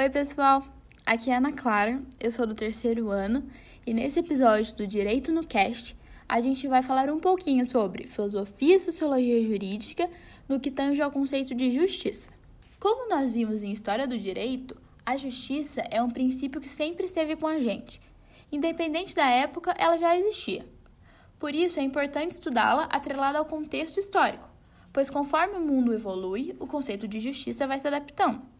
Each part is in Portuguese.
Oi, pessoal! Aqui é Ana Clara, eu sou do terceiro ano e nesse episódio do Direito no Cast a gente vai falar um pouquinho sobre filosofia e sociologia jurídica no que tange ao conceito de justiça. Como nós vimos em História do Direito, a justiça é um princípio que sempre esteve com a gente. Independente da época, ela já existia. Por isso, é importante estudá-la atrelada ao contexto histórico, pois conforme o mundo evolui, o conceito de justiça vai se adaptando.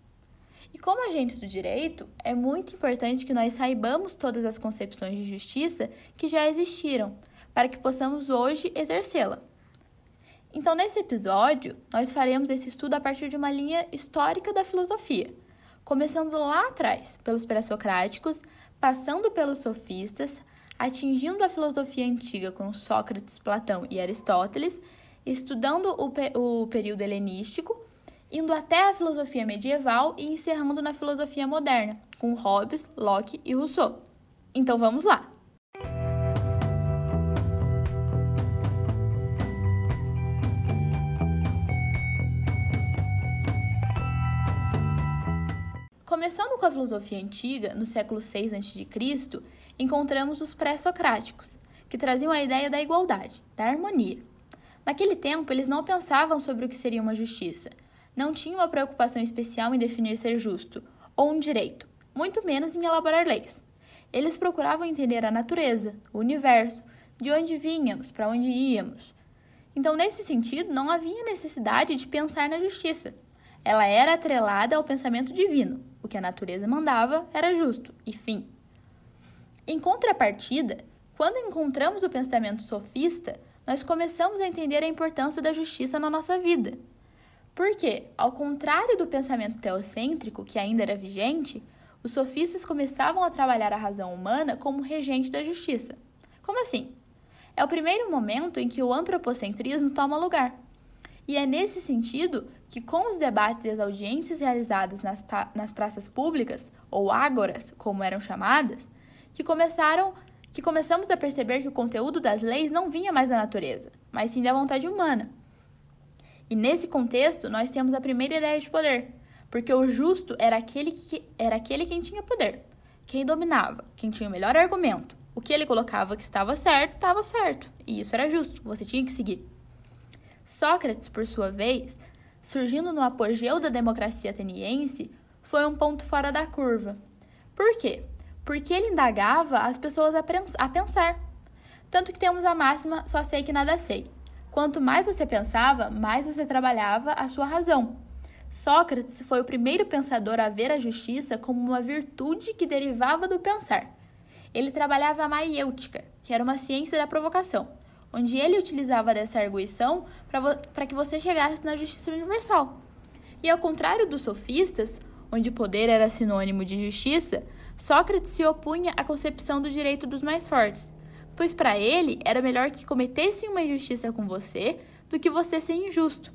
E como agentes do direito, é muito importante que nós saibamos todas as concepções de justiça que já existiram, para que possamos hoje exercê-la. Então, nesse episódio, nós faremos esse estudo a partir de uma linha histórica da filosofia, começando lá atrás, pelos pré-socráticos, passando pelos sofistas, atingindo a filosofia antiga com Sócrates, Platão e Aristóteles, estudando o, pe o período helenístico indo até a filosofia medieval e encerrando na filosofia moderna, com Hobbes, Locke e Rousseau. Então vamos lá! Começando com a filosofia antiga, no século VI a.C., encontramos os pré-socráticos, que traziam a ideia da igualdade, da harmonia. Naquele tempo, eles não pensavam sobre o que seria uma justiça, não tinha uma preocupação especial em definir ser justo ou um direito, muito menos em elaborar leis. Eles procuravam entender a natureza, o universo, de onde vínhamos, para onde íamos. Então, nesse sentido, não havia necessidade de pensar na justiça. Ela era atrelada ao pensamento divino. O que a natureza mandava era justo, e fim. Em contrapartida, quando encontramos o pensamento sofista, nós começamos a entender a importância da justiça na nossa vida. Porque, ao contrário do pensamento teocêntrico, que ainda era vigente, os sofistas começavam a trabalhar a razão humana como regente da justiça. Como assim? É o primeiro momento em que o antropocentrismo toma lugar. E é nesse sentido que, com os debates e as audiências realizadas nas, nas praças públicas, ou ágoras, como eram chamadas, que começaram que começamos a perceber que o conteúdo das leis não vinha mais da natureza, mas sim da vontade humana. E nesse contexto, nós temos a primeira ideia de poder, porque o justo era aquele que era aquele quem tinha poder, quem dominava, quem tinha o melhor argumento. O que ele colocava que estava certo, estava certo, e isso era justo, você tinha que seguir. Sócrates, por sua vez, surgindo no apogeu da democracia ateniense, foi um ponto fora da curva. Por quê? Porque ele indagava as pessoas a pensar. Tanto que temos a máxima só sei que nada sei. Quanto mais você pensava, mais você trabalhava a sua razão. Sócrates foi o primeiro pensador a ver a justiça como uma virtude que derivava do pensar. Ele trabalhava a maiêutica, que era uma ciência da provocação, onde ele utilizava dessa arguição para que você chegasse na justiça universal. E ao contrário dos sofistas, onde poder era sinônimo de justiça, Sócrates se opunha à concepção do direito dos mais fortes pois para ele era melhor que cometessem uma injustiça com você do que você ser injusto,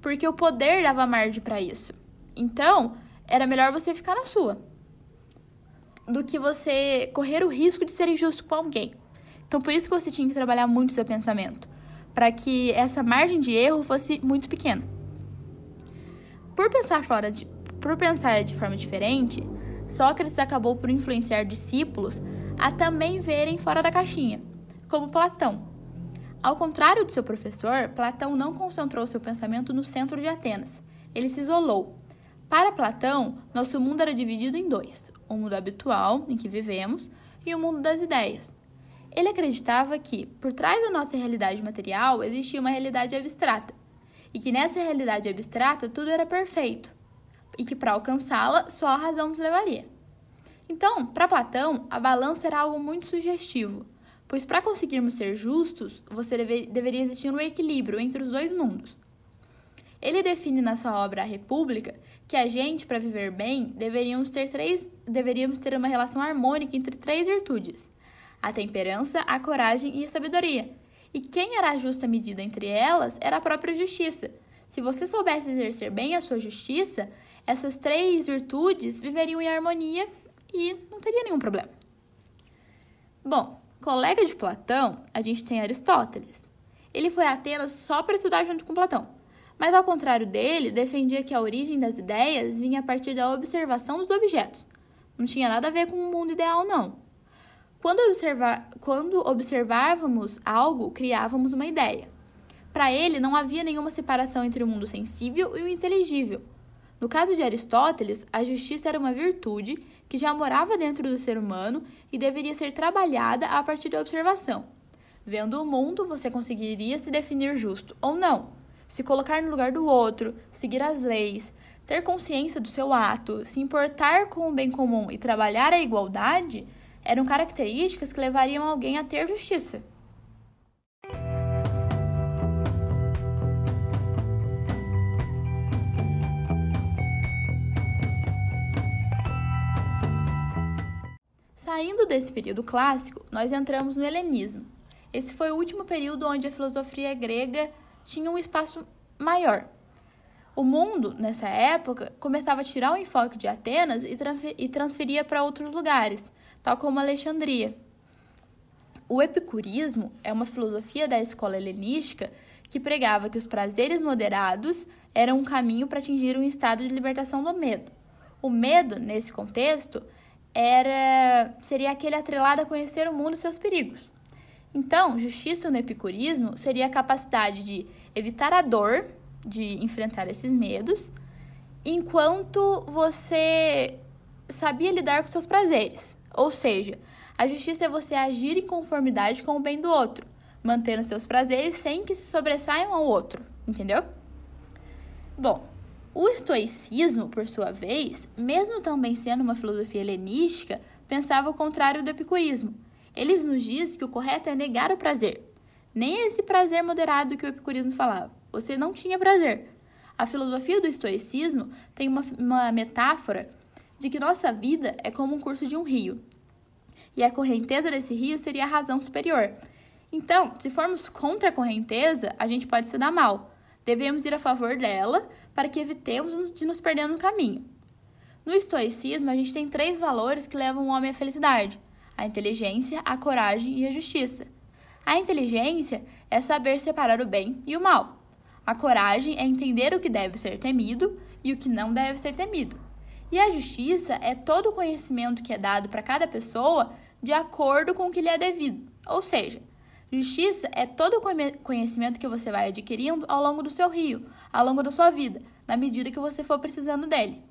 porque o poder dava margem para isso. Então, era melhor você ficar na sua do que você correr o risco de ser injusto com alguém. Então, por isso que você tinha que trabalhar muito seu pensamento, para que essa margem de erro fosse muito pequena. Por pensar fora de, por pensar de forma diferente, Sócrates acabou por influenciar discípulos a também verem fora da caixinha, como Platão. Ao contrário do seu professor, Platão não concentrou seu pensamento no centro de Atenas. Ele se isolou. Para Platão, nosso mundo era dividido em dois: o mundo habitual, em que vivemos, e o mundo das ideias. Ele acreditava que, por trás da nossa realidade material, existia uma realidade abstrata, e que nessa realidade abstrata tudo era perfeito, e que para alcançá-la só a razão nos levaria. Então, para Platão, a balança era algo muito sugestivo, pois para conseguirmos ser justos, você deve, deveria existir um equilíbrio entre os dois mundos. Ele define na sua obra A República que a gente, para viver bem, deveríamos ter, três, deveríamos ter uma relação harmônica entre três virtudes: a temperança, a coragem e a sabedoria. E quem era a justa medida entre elas era a própria justiça. Se você soubesse exercer bem a sua justiça, essas três virtudes viveriam em harmonia e não teria nenhum problema. Bom, colega de Platão, a gente tem Aristóteles. Ele foi a Atenas só para estudar junto com Platão, Mas, ao contrário dele, defendia que a origem das ideias vinha a partir da observação dos objetos. Não tinha nada a ver com o mundo ideal, não. Quando, observa... Quando observávamos algo, criávamos uma ideia. Para ele, não havia nenhuma separação entre o mundo sensível e o inteligível. No caso de Aristóteles, a justiça era uma virtude que já morava dentro do ser humano e deveria ser trabalhada a partir da observação. Vendo o mundo, você conseguiria se definir justo ou não, se colocar no lugar do outro, seguir as leis, ter consciência do seu ato, se importar com o bem comum e trabalhar a igualdade eram características que levariam alguém a ter justiça. Saindo desse período clássico, nós entramos no helenismo. Esse foi o último período onde a filosofia grega tinha um espaço maior. O mundo, nessa época, começava a tirar o enfoque de Atenas e transferia para outros lugares, tal como Alexandria. O epicurismo é uma filosofia da escola helenística que pregava que os prazeres moderados eram um caminho para atingir um estado de libertação do medo. O medo, nesse contexto, era seria aquele atrelado a conhecer o mundo e seus perigos. Então, justiça no epicurismo seria a capacidade de evitar a dor de enfrentar esses medos, enquanto você sabia lidar com seus prazeres. Ou seja, a justiça é você agir em conformidade com o bem do outro, mantendo seus prazeres sem que se sobressaiam ao outro, entendeu? Bom, o estoicismo, por sua vez, mesmo também sendo uma filosofia helenística, pensava o contrário do epicurismo. Eles nos diz que o correto é negar o prazer. Nem esse prazer moderado que o epicurismo falava. Você não tinha prazer. A filosofia do estoicismo tem uma, uma metáfora de que nossa vida é como um curso de um rio. E a correnteza desse rio seria a razão superior. Então, se formos contra a correnteza, a gente pode se dar mal. Devemos ir a favor dela para que evitemos de nos perder no caminho. No estoicismo, a gente tem três valores que levam o homem à felicidade: a inteligência, a coragem e a justiça. A inteligência é saber separar o bem e o mal. A coragem é entender o que deve ser temido e o que não deve ser temido. E a justiça é todo o conhecimento que é dado para cada pessoa de acordo com o que lhe é devido. Ou seja, Justiça é todo o conhecimento que você vai adquirindo ao longo do seu rio, ao longo da sua vida, na medida que você for precisando dele.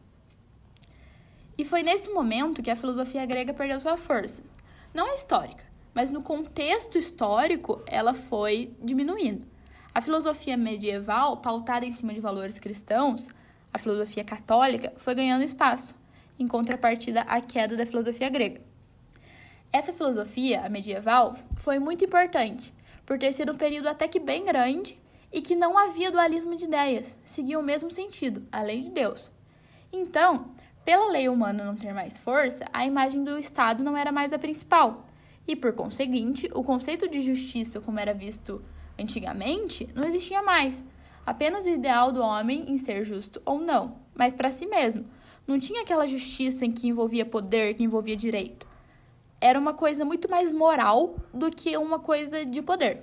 E foi nesse momento que a filosofia grega perdeu sua força. Não é histórica, mas no contexto histórico ela foi diminuindo. A filosofia medieval, pautada em cima de valores cristãos, a filosofia católica, foi ganhando espaço, em contrapartida à queda da filosofia grega. Essa filosofia, a medieval, foi muito importante, por ter sido um período até que bem grande e que não havia dualismo de ideias, seguia o mesmo sentido, a lei de Deus. Então, pela lei humana não ter mais força, a imagem do Estado não era mais a principal, e por conseguinte, o conceito de justiça, como era visto antigamente, não existia mais. Apenas o ideal do homem em ser justo ou não, mas para si mesmo. Não tinha aquela justiça em que envolvia poder, que envolvia direito era uma coisa muito mais moral do que uma coisa de poder.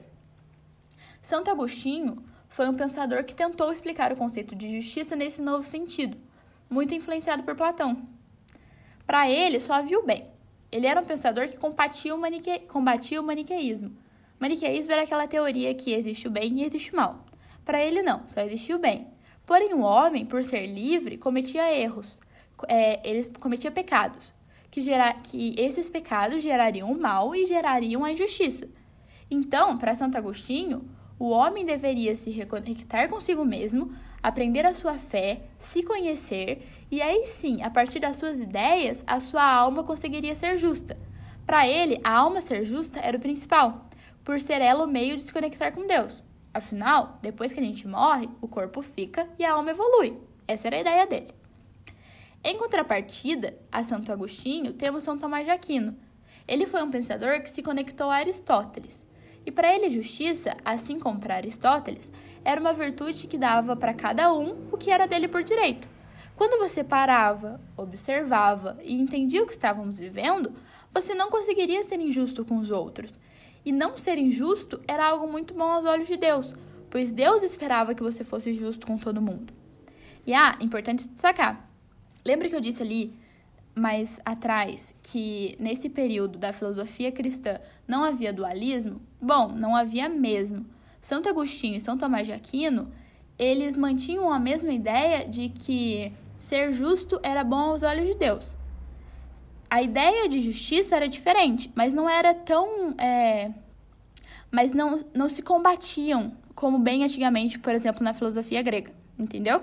Santo Agostinho foi um pensador que tentou explicar o conceito de justiça nesse novo sentido, muito influenciado por Platão. Para ele, só havia o bem. Ele era um pensador que combatia o, manique... combatia o maniqueísmo. Maniqueísmo era aquela teoria que existe o bem e existe o mal. Para ele, não, só existia o bem. Porém, o homem, por ser livre, cometia erros, é, ele cometia pecados que, gera, que esses pecados gerariam o mal e gerariam a injustiça. Então, para Santo Agostinho, o homem deveria se reconectar consigo mesmo, aprender a sua fé, se conhecer, e aí sim, a partir das suas ideias, a sua alma conseguiria ser justa. Para ele, a alma ser justa era o principal, por ser ela o meio de se conectar com Deus. Afinal, depois que a gente morre, o corpo fica e a alma evolui. Essa era a ideia dele. Em contrapartida a Santo Agostinho, temos São Tomás de Aquino. Ele foi um pensador que se conectou a Aristóteles. E para ele, justiça, assim como para Aristóteles, era uma virtude que dava para cada um o que era dele por direito. Quando você parava, observava e entendia o que estávamos vivendo, você não conseguiria ser injusto com os outros. E não ser injusto era algo muito bom aos olhos de Deus, pois Deus esperava que você fosse justo com todo mundo. E ah, importante destacar. Lembra que eu disse ali mais atrás que nesse período da filosofia cristã não havia dualismo? Bom, não havia mesmo. Santo Agostinho e São Tomás de Aquino, eles mantinham a mesma ideia de que ser justo era bom aos olhos de Deus. A ideia de justiça era diferente, mas não era tão. É, mas não, não se combatiam como bem antigamente, por exemplo, na filosofia grega. Entendeu?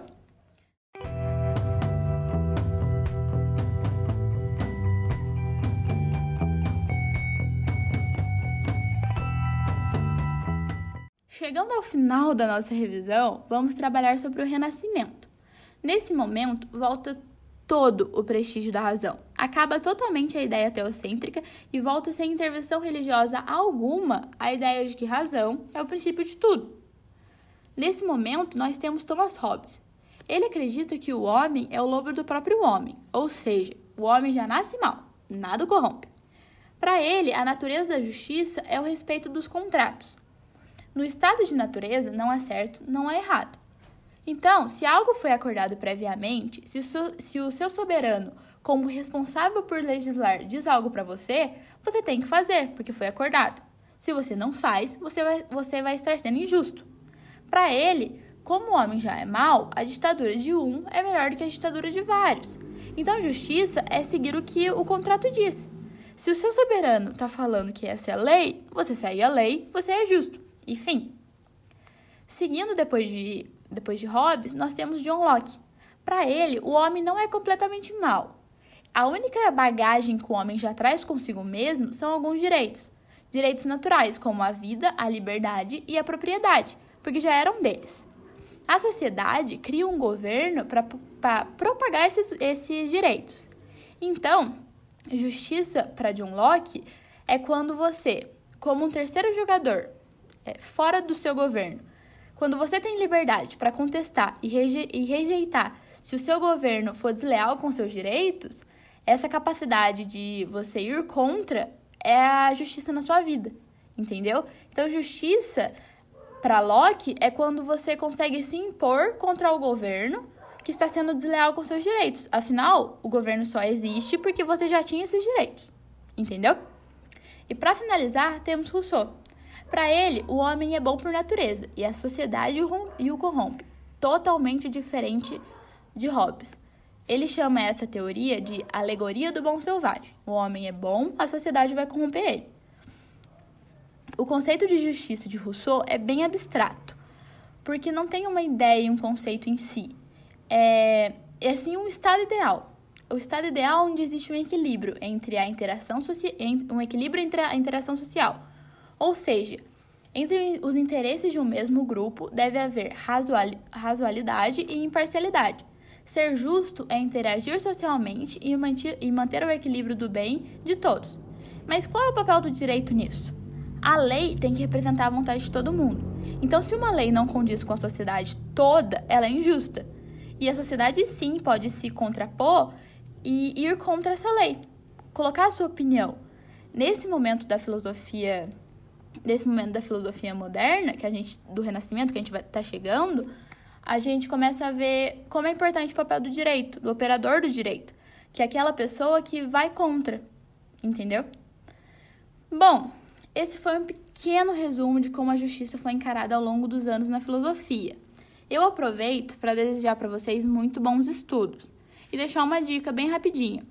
Chegando ao final da nossa revisão, vamos trabalhar sobre o Renascimento. Nesse momento, volta todo o prestígio da razão. Acaba totalmente a ideia teocêntrica e volta sem intervenção religiosa alguma a ideia de que razão é o princípio de tudo. Nesse momento, nós temos Thomas Hobbes. Ele acredita que o homem é o lobo do próprio homem, ou seja, o homem já nasce mal, nada o corrompe. Para ele, a natureza da justiça é o respeito dos contratos. No estado de natureza, não há certo, não há errado. Então, se algo foi acordado previamente, se o seu, se o seu soberano, como responsável por legislar, diz algo para você, você tem que fazer, porque foi acordado. Se você não faz, você vai, você vai estar sendo injusto. Para ele, como o homem já é mau, a ditadura de um é melhor do que a ditadura de vários. Então, justiça é seguir o que o contrato diz. Se o seu soberano está falando que essa é a lei, você segue a lei, você é justo. E fim. Seguindo depois de, depois de Hobbes, nós temos John Locke. Para ele, o homem não é completamente mau. A única bagagem que o homem já traz consigo mesmo são alguns direitos. Direitos naturais, como a vida, a liberdade e a propriedade, porque já eram deles. A sociedade cria um governo para propagar esses, esses direitos. Então, justiça para John Locke é quando você, como um terceiro jogador, é, fora do seu governo. Quando você tem liberdade para contestar e, reje e rejeitar se o seu governo for desleal com seus direitos, essa capacidade de você ir contra é a justiça na sua vida, entendeu? Então, justiça para Locke é quando você consegue se impor contra o governo que está sendo desleal com seus direitos. Afinal, o governo só existe porque você já tinha esses direitos, entendeu? E para finalizar, temos Rousseau. Para ele, o homem é bom por natureza e a sociedade o corrompe, totalmente diferente de Hobbes. Ele chama essa teoria de alegoria do bom selvagem. O homem é bom, a sociedade vai corromper ele. O conceito de justiça de Rousseau é bem abstrato, porque não tem uma ideia e um conceito em si. É, é assim um estado ideal. O estado ideal onde existe um equilíbrio entre a interação um equilíbrio entre a interação social ou seja, entre os interesses de um mesmo grupo deve haver razoabilidade e imparcialidade. Ser justo é interagir socialmente e manter o equilíbrio do bem de todos. Mas qual é o papel do direito nisso? A lei tem que representar a vontade de todo mundo. Então, se uma lei não condiz com a sociedade toda, ela é injusta. E a sociedade sim pode se contrapor e ir contra essa lei, colocar a sua opinião. Nesse momento da filosofia desse momento da filosofia moderna, que a gente do renascimento que a gente vai tá chegando, a gente começa a ver como é importante o papel do direito, do operador do direito, que é aquela pessoa que vai contra, entendeu? Bom, esse foi um pequeno resumo de como a justiça foi encarada ao longo dos anos na filosofia. Eu aproveito para desejar para vocês muito bons estudos e deixar uma dica bem rapidinha.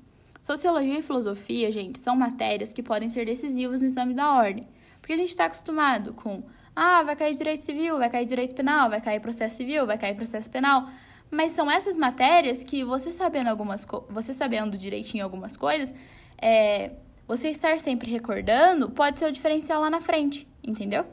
Sociologia e filosofia, gente, são matérias que podem ser decisivas no exame da ordem. Porque a gente está acostumado com, ah, vai cair direito civil, vai cair direito penal, vai cair processo civil, vai cair processo penal. Mas são essas matérias que você sabendo algumas você sabendo direitinho algumas coisas, é, você estar sempre recordando pode ser o diferencial lá na frente, entendeu?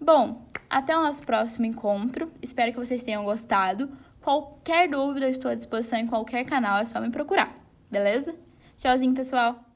Bom, até o nosso próximo encontro. Espero que vocês tenham gostado. Qualquer dúvida, eu estou à disposição em qualquer canal, é só me procurar, beleza? Tchauzinho, pessoal!